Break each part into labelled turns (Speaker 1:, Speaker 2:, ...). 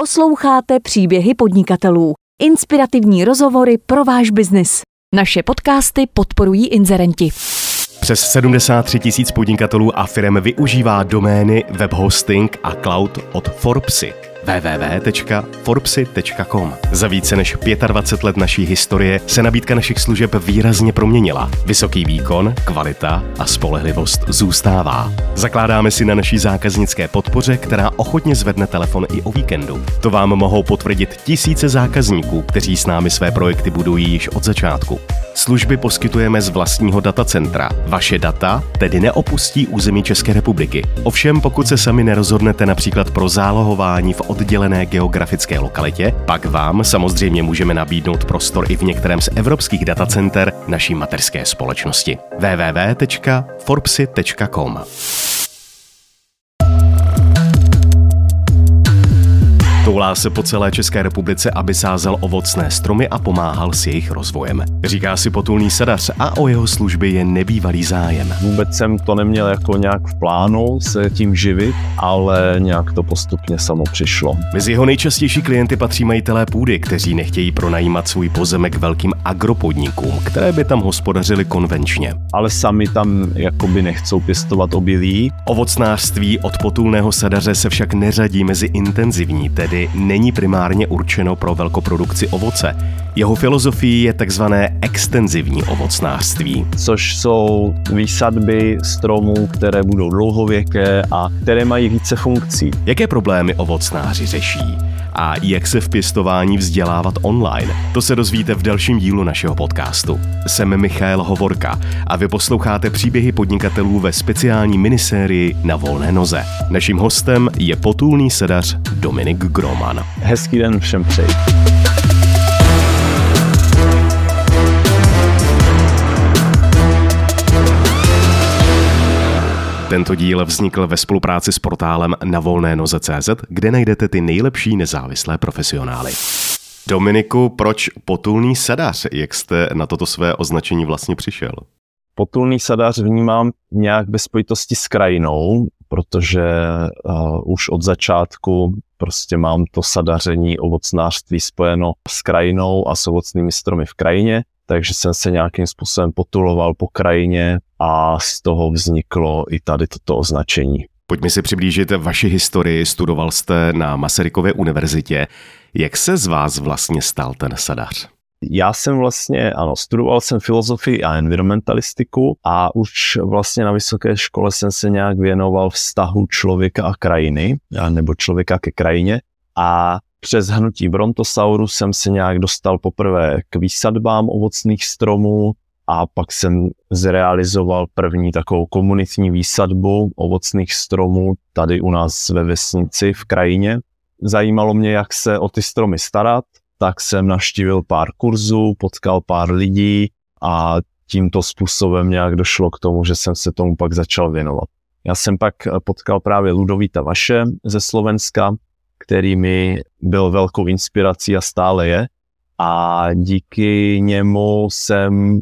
Speaker 1: Posloucháte příběhy podnikatelů. Inspirativní rozhovory pro váš biznis. Naše podcasty podporují inzerenti.
Speaker 2: Přes 73 tisíc podnikatelů a firm využívá domény, web hosting a cloud od Forbesy www.forbesy.com. Za více než 25 let naší historie se nabídka našich služeb výrazně proměnila. Vysoký výkon, kvalita a spolehlivost zůstává. Zakládáme si na naší zákaznické podpoře, která ochotně zvedne telefon i o víkendu. To vám mohou potvrdit tisíce zákazníků, kteří s námi své projekty budují již od začátku. Služby poskytujeme z vlastního datacentra. Vaše data tedy neopustí území České republiky. Ovšem, pokud se sami nerozhodnete například pro zálohování v oddělené geografické lokalitě, pak vám samozřejmě můžeme nabídnout prostor i v některém z evropských datacenter naší materské společnosti. www.forbesy.com Toulá se po celé České republice, aby sázel ovocné stromy a pomáhal s jejich rozvojem. Říká si potulný sadař a o jeho služby je nebývalý zájem.
Speaker 3: Vůbec jsem to neměl jako nějak v plánu se tím živit, ale nějak to postupně samo přišlo.
Speaker 2: Mezi jeho nejčastější klienty patří majitelé půdy, kteří nechtějí pronajímat svůj pozemek velkým agropodnikům, které by tam hospodařili konvenčně.
Speaker 3: Ale sami tam jakoby nechcou pěstovat obilí.
Speaker 2: Ovocnářství od potulného sadaře se však neřadí mezi intenzivní, tedy není primárně určeno pro velkoprodukci ovoce. Jeho filozofií je takzvané extenzivní ovocnářství.
Speaker 3: Což jsou výsadby stromů, které budou dlouhověké a které mají více funkcí.
Speaker 2: Jaké problémy ovocnáři řeší? a jak se v pěstování vzdělávat online. To se dozvíte v dalším dílu našeho podcastu. Jsem Michal Hovorka a vy posloucháte příběhy podnikatelů ve speciální minisérii Na volné noze. Naším hostem je potulný sedař Dominik Groman.
Speaker 3: Hezký den všem přeji.
Speaker 2: Tento díl vznikl ve spolupráci s portálem na volné noze.cz, kde najdete ty nejlepší nezávislé profesionály. Dominiku, proč potulný sadař? Jak jste na toto své označení vlastně přišel?
Speaker 3: Potulný sadař vnímám nějak bez spojitosti s krajinou, protože uh, už od začátku prostě mám to sadaření ovocnářství spojeno s krajinou a s ovocnými stromy v krajině takže jsem se nějakým způsobem potuloval po krajině a z toho vzniklo i tady toto označení.
Speaker 2: Pojďme si přiblížit vaši historii. Studoval jste na Masarykově univerzitě. Jak se z vás vlastně stal ten sadař?
Speaker 3: Já jsem vlastně, ano, studoval jsem filozofii a environmentalistiku a už vlastně na vysoké škole jsem se nějak věnoval vztahu člověka a krajiny, nebo člověka ke krajině. A přes hnutí Brontosauru jsem se nějak dostal poprvé k výsadbám ovocných stromů a pak jsem zrealizoval první takovou komunitní výsadbu ovocných stromů tady u nás ve vesnici v krajině. Zajímalo mě, jak se o ty stromy starat, tak jsem naštívil pár kurzů, potkal pár lidí a tímto způsobem nějak došlo k tomu, že jsem se tomu pak začal věnovat. Já jsem pak potkal právě Ludovíta Vaše ze Slovenska, který mi byl velkou inspirací a stále je. A díky němu jsem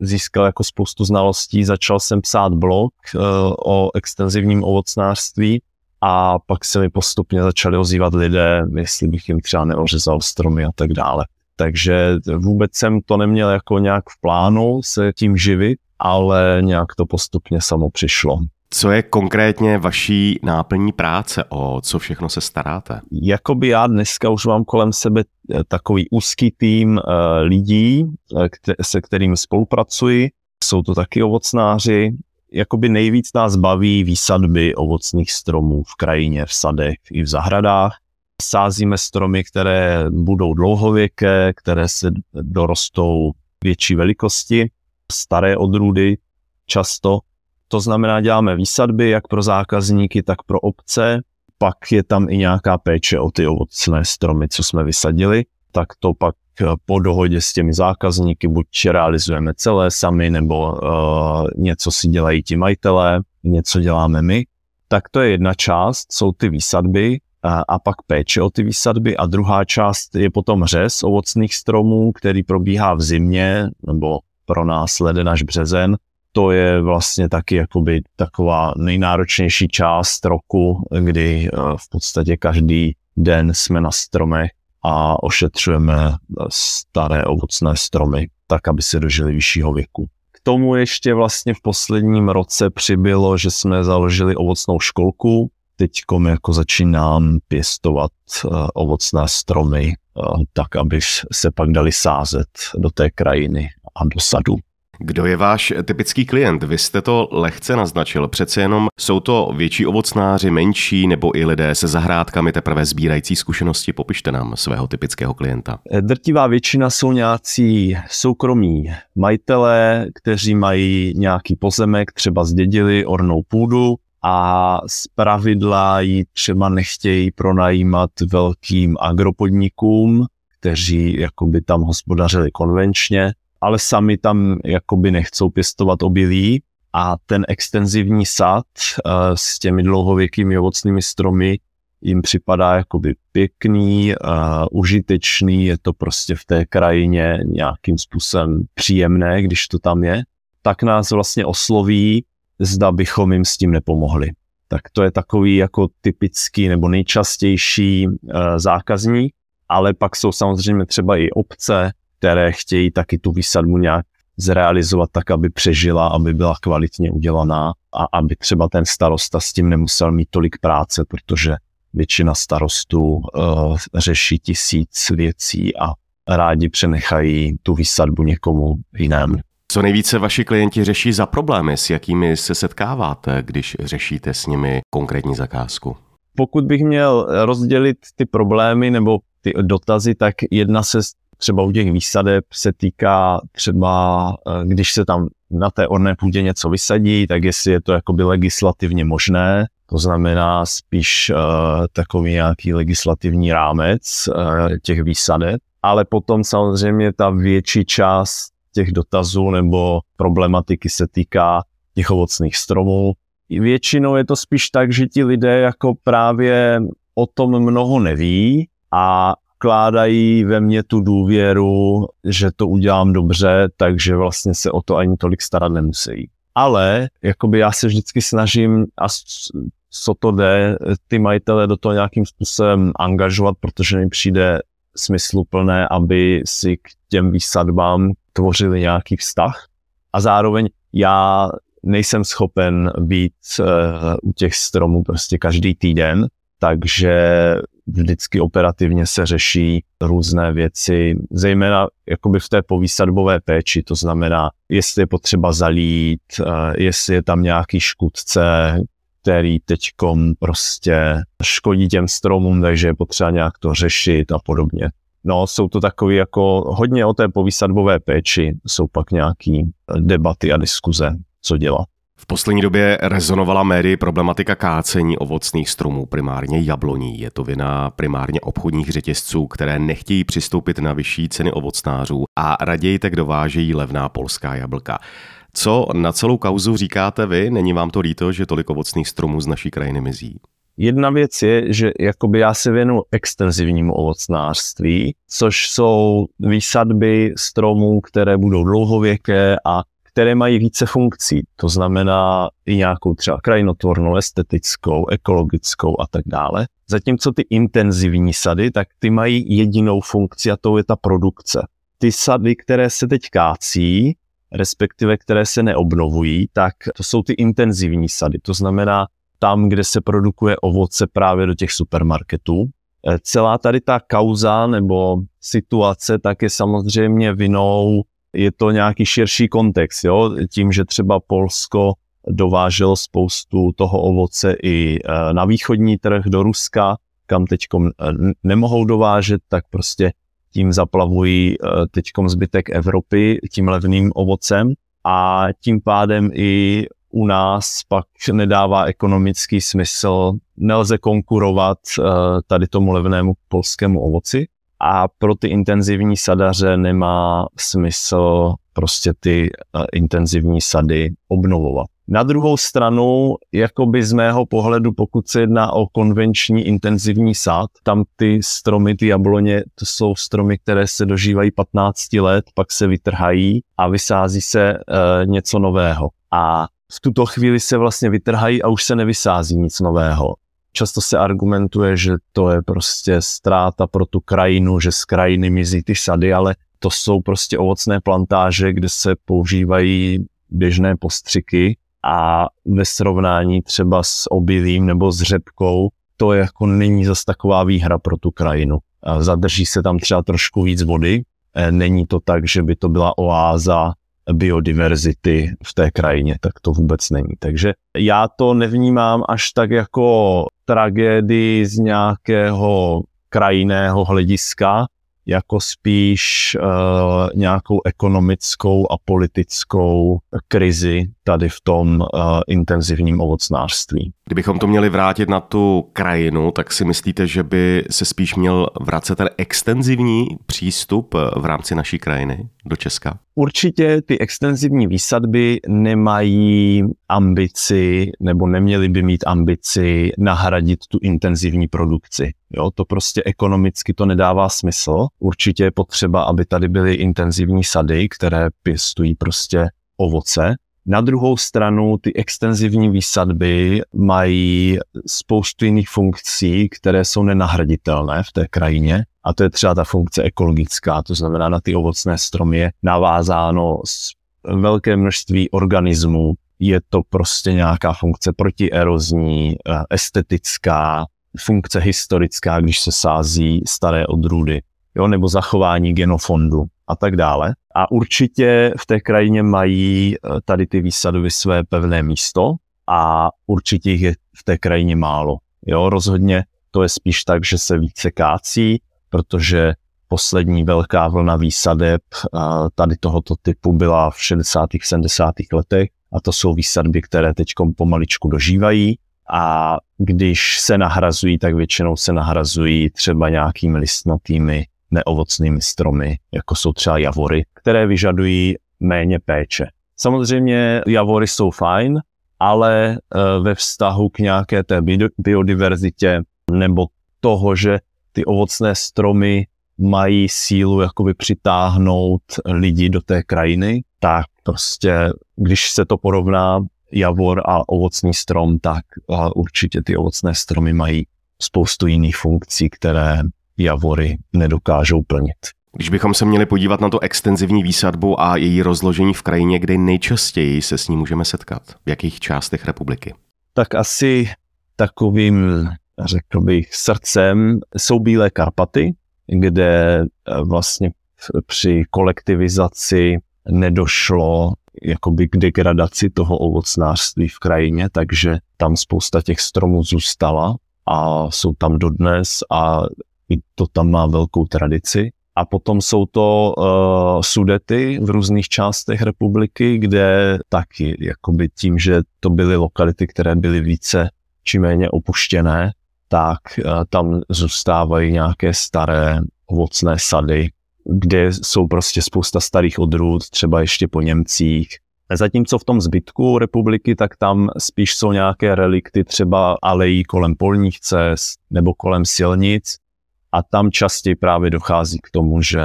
Speaker 3: získal jako spoustu znalostí, začal jsem psát blog uh, o extenzivním ovocnářství a pak se mi postupně začali ozývat lidé, jestli bych jim třeba neořezal stromy a tak dále. Takže vůbec jsem to neměl jako nějak v plánu se tím živit, ale nějak to postupně samo přišlo.
Speaker 2: Co je konkrétně vaší náplní práce? O co všechno se staráte?
Speaker 3: Jakoby já dneska už mám kolem sebe eh, takový úzký tým uh, lidí, eh, se kterým spolupracuji. Jsou to taky ovocnáři. Jakoby nejvíc nás baví výsadby ovocných stromů v krajině, v sadech i v zahradách. Sázíme stromy, které budou dlouhověké, které se dorostou větší velikosti, staré odrůdy často to znamená, děláme výsadby jak pro zákazníky, tak pro obce. Pak je tam i nějaká péče o ty ovocné stromy, co jsme vysadili. Tak to pak eh, po dohodě s těmi zákazníky buď realizujeme celé sami, nebo uh, něco si dělají ti majitelé, něco děláme my. Tak to je jedna část, jsou ty výsadby a, a pak péče o ty výsadby a druhá část je potom řez ovocných stromů, který probíhá v zimě, nebo pro nás leden až březen, to je vlastně taky jakoby taková nejnáročnější část roku, kdy eh, v podstatě každý den jsme na stromech a ošetřujeme staré ovocné stromy, tak aby se dožili vyššího věku. K tomu ještě vlastně v posledním roce přibylo, že jsme založili ovocnou školku. Teď jako začínám pěstovat uh, ovocné stromy, uh, tak aby se pak dali sázet do té krajiny a do sadu.
Speaker 2: Kdo je váš typický klient? Vy jste to lehce naznačil. Přece jenom jsou to větší ovocnáři, menší nebo i lidé se zahrádkami teprve sbírající zkušenosti. Popište nám svého typického klienta.
Speaker 3: Drtivá většina jsou nějací soukromí majitelé, kteří mají nějaký pozemek, třeba zdědili ornou půdu a z pravidla ji třeba nechtějí pronajímat velkým agropodnikům, kteří jakoby tam hospodařili konvenčně, ale sami tam jakoby nechcou pěstovat obilí a ten extenzivní sad uh, s těmi dlouhověkými ovocnými stromy jim připadá jakoby pěkný, uh, užitečný, je to prostě v té krajině nějakým způsobem příjemné, když to tam je, tak nás vlastně osloví, zda bychom jim s tím nepomohli. Tak to je takový jako typický nebo nejčastější uh, zákazník, ale pak jsou samozřejmě třeba i obce, které chtějí taky tu výsadbu nějak zrealizovat tak, aby přežila, aby byla kvalitně udělaná a aby třeba ten starosta s tím nemusel mít tolik práce, protože většina starostů uh, řeší tisíc věcí a rádi přenechají tu výsadbu někomu jinému.
Speaker 2: Co nejvíce vaši klienti řeší za problémy, s jakými se setkáváte, když řešíte s nimi konkrétní zakázku?
Speaker 3: Pokud bych měl rozdělit ty problémy nebo ty dotazy, tak jedna se třeba u těch výsadeb se týká třeba, eh, když se tam na té orné půdě něco vysadí, tak jestli je to jakoby legislativně možné, to znamená spíš uh, takový nějaký legislativní rámec uh, těch výsadeb, ale potom samozřejmě ta větší část těch dotazů nebo problematiky se týká těch ovocných stromů. Většinou je to spíš tak, že ti lidé jako právě o tom mnoho neví a vkládají ve mně tu důvěru, že to udělám dobře, takže vlastně se o to ani tolik starat nemusí. Ale jakoby já se vždycky snažím, a co to jde, ty majitele do toho nějakým způsobem angažovat, protože mi přijde smysluplné, aby si k těm výsadbám tvořili nějaký vztah. A zároveň já nejsem schopen být uh, u těch stromů prostě každý týden, takže vždycky operativně se řeší různé věci, zejména jakoby v té povýsadbové péči, to znamená, jestli je potřeba zalít, eh, jestli je tam nějaký škůdce, který teďkom prostě škodí těm stromům, takže je potřeba nějak to řešit a podobně. No, jsou to takové jako hodně o té povýsadbové péči, jsou pak nějaký debaty a diskuze, co dělat.
Speaker 2: V poslední době rezonovala médii problematika kácení ovocných stromů, primárně jabloní. Je to vina primárně obchodních řetězců, které nechtějí přistoupit na vyšší ceny ovocnářů a raději tak dovážejí levná polská jablka. Co na celou kauzu říkáte vy? Není vám to líto, že tolik ovocných stromů z naší krajiny mizí?
Speaker 3: Jedna věc je, že jakoby já se věnu extenzivnímu ovocnářství, což jsou výsadby stromů, které budou dlouhověké a které mají více funkcí, to znamená i nějakou třeba krajinotvornou, estetickou, ekologickou a tak dále. Zatímco ty intenzivní sady, tak ty mají jedinou funkci a to je ta produkce. Ty sady, které se teď kácí, respektive které se neobnovují, tak to jsou ty intenzivní sady. To znamená tam, kde se produkuje ovoce právě do těch supermarketů. E, celá tady ta kauza nebo situace tak je samozřejmě vinou je to nějaký širší kontext, jo? tím, že třeba Polsko dováželo spoustu toho ovoce i e, na východní trh do Ruska, kam teď e, nemohou dovážet, tak prostě tím zaplavují e, teď zbytek Evropy tím levným ovocem. A tím pádem i u nás pak nedává ekonomický smysl, nelze konkurovat tady tomu levnému polskému ovoci a pro ty intenzivní sadaře nemá smysl prostě ty uh, intenzivní sady obnovovat. Na druhou stranu, jakoby z mého pohledu, pokud se jedná o konvenční intenzivní sad, tam ty stromy, ty jabloně, to jsou stromy, které se dožívají 15 let, pak se vytrhají a vysází se uh, něco nového. A v tuto chvíli se vlastně vytrhají a už se nevysází nic nového. Často se argumentuje, že to je prostě ztráta pro tu krajinu, že z krajiny mizí ty sady, ale to jsou prostě ovocné plantáže, kde se používají běžné postřiky a ve srovnání třeba s obilím nebo s řepkou, to jako není zase taková výhra pro tu krajinu. Zadrží se tam třeba trošku víc vody, e, není to tak, že by to byla oáza biodiverzity v té krajině, tak to vůbec není. Takže já to nevnímám až tak jako tragédii z nějakého krajinného hlediska, jako spíš uh, nějakou ekonomickou a politickou krizi tady v tom uh, intenzivním ovocnářství.
Speaker 2: Kdybychom to měli vrátit na tu krajinu, tak si myslíte, že by se spíš měl vracet ten extenzivní přístup v rámci naší krajiny do Česka?
Speaker 3: Určitě ty extenzivní výsadby nemají ambici nebo neměly by mít ambici nahradit tu intenzivní produkci. Jo, to prostě ekonomicky to nedává smysl. Určitě je potřeba, aby tady byly intenzivní sady, které pěstují prostě ovoce, na druhou stranu ty extenzivní výsadby mají spoustu jiných funkcí, které jsou nenahraditelné v té krajině. A to je třeba ta funkce ekologická, to znamená na ty ovocné stromy je navázáno velké množství organismů. Je to prostě nějaká funkce protierozní, eh, estetická, funkce historická, když se sází staré odrůdy, jo, nebo zachování genofondu a tak dále. A určitě v té krajině mají eh, tady ty výsadovy své pevné místo a určitě jich je v té krajině málo. Jo, rozhodně to je spíš tak, že se více kácí, protože poslední velká vlna výsadeb eh, tady tohoto typu byla v 60. 70. letech a to jsou výsadby, které teď pomaličku dožívají a když se nahrazují, tak většinou se nahrazují třeba nějakými listnatými neovocnými stromy, jako jsou třeba javory, které vyžadují méně péče. Samozřejmě javory jsou fajn, ale eh, ve vztahu k nějaké té biodiverzitě nebo toho, že ty ovocné stromy mají sílu jakoby přitáhnout lidi do té krajiny, tak prostě, když se to porovná javor a ovocný strom, tak určitě ty ovocné stromy mají spoustu jiných funkcí, které javory nedokážou plnit.
Speaker 2: Když bychom se měli podívat na to extenzivní výsadbu a její rozložení v krajině, kde nejčastěji se s ní můžeme setkat, v jakých částech republiky?
Speaker 3: Tak asi takovým, řekl bych, srdcem jsou Bílé Karpaty, kde eh, vlastně při kolektivizaci nedošlo jakoby k degradaci toho ovocnářství v krajině, takže tam spousta těch stromů zůstala a jsou tam dodnes a i to tam má velkou tradici. A potom jsou to uh, sudety v různých částech republiky, kde taky jakoby tím, že to byly lokality, které byly více či méně opuštěné, tak uh, tam zůstávají nějaké staré ovocné sady, kde jsou prostě spousta starých odrůd, třeba ještě po Němcích. Zatímco v tom zbytku republiky, tak tam spíš jsou nějaké relikty třeba alejí kolem polních cest nebo kolem silnic, a tam častěji právě dochází k tomu, že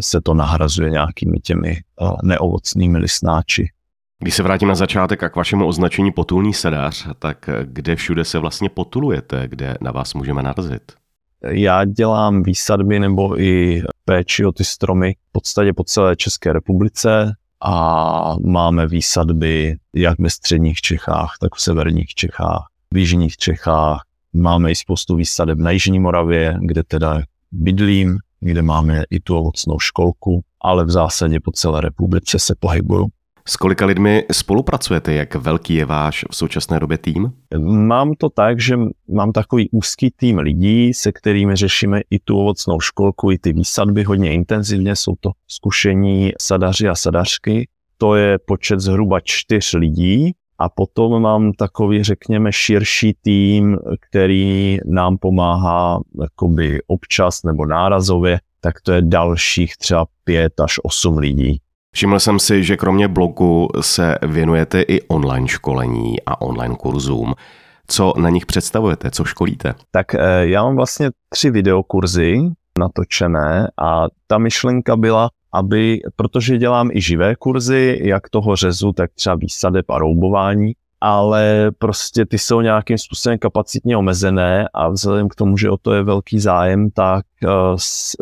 Speaker 3: se to nahrazuje nějakými těmi eh, neovocnými listnáči.
Speaker 2: Když se vrátím na začátek a k vašemu označení potulný sedář, tak kde všude se vlastně potulujete, kde na vás můžeme narazit?
Speaker 3: Já dělám výsadby nebo i péči o ty stromy v podstatě po celé České republice a máme výsadby jak ve středních Čechách, tak v severních Čechách, v jižních Čechách, Máme i spoustu výsadeb na Jižní Moravě, kde teda bydlím, kde máme i tu ovocnou školku, ale v zásadě po celé republice se pohybuju.
Speaker 2: S kolika lidmi spolupracujete? Jak velký je váš v současné době tým?
Speaker 3: Mám to tak, že mám takový úzký tým lidí, se kterými řešíme i tu ovocnou školku, i ty výsadby hodně intenzivně. Jsou to zkušení sadaři a sadařky. To je počet zhruba čtyř lidí a potom mám takový, řekněme, širší tým, který nám pomáhá jakoby občas nebo nárazově, tak to je dalších třeba pět až osm lidí.
Speaker 2: Všiml jsem si, že kromě blogu se věnujete i online školení a online kurzům. Co na nich představujete, co školíte?
Speaker 3: Tak eh, já mám vlastně tři videokurzy natočené a ta myšlenka byla, aby, protože dělám i živé kurzy, jak toho řezu, tak třeba výsadeb a roubování, ale prostě ty jsou nějakým způsobem kapacitně omezené a vzhledem k tomu, že o to je velký zájem, tak uh,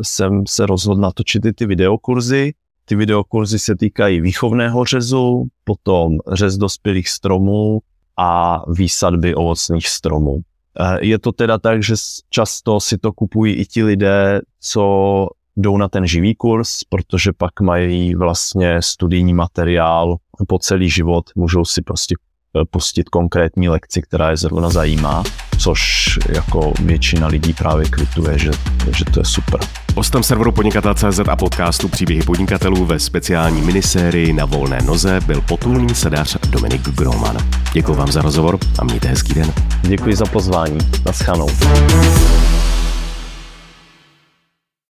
Speaker 3: jsem se rozhodl natočit i ty videokurzy. Ty videokurzy se týkají výchovného řezu, potom řez dospělých stromů a výsadby ovocných stromů. Eh, je to teda tak, že často si to kupují i ti lidé, co jdou na ten živý kurz, protože pak mají vlastně studijní materiál po celý život, můžou si prostě eh, pustit konkrétní lekci, která je zrovna zajímá, což jako většina lidí právě kvituje, že, že to je super.
Speaker 2: Hostem serveru podnikatel.cz a podcastu Příběhy podnikatelů ve speciální minisérii na volné noze byl potulný sedař Dominik Groman. Děkuji vám za rozhovor a mějte hezký den.
Speaker 3: Děkuji za pozvání. Naschledanou.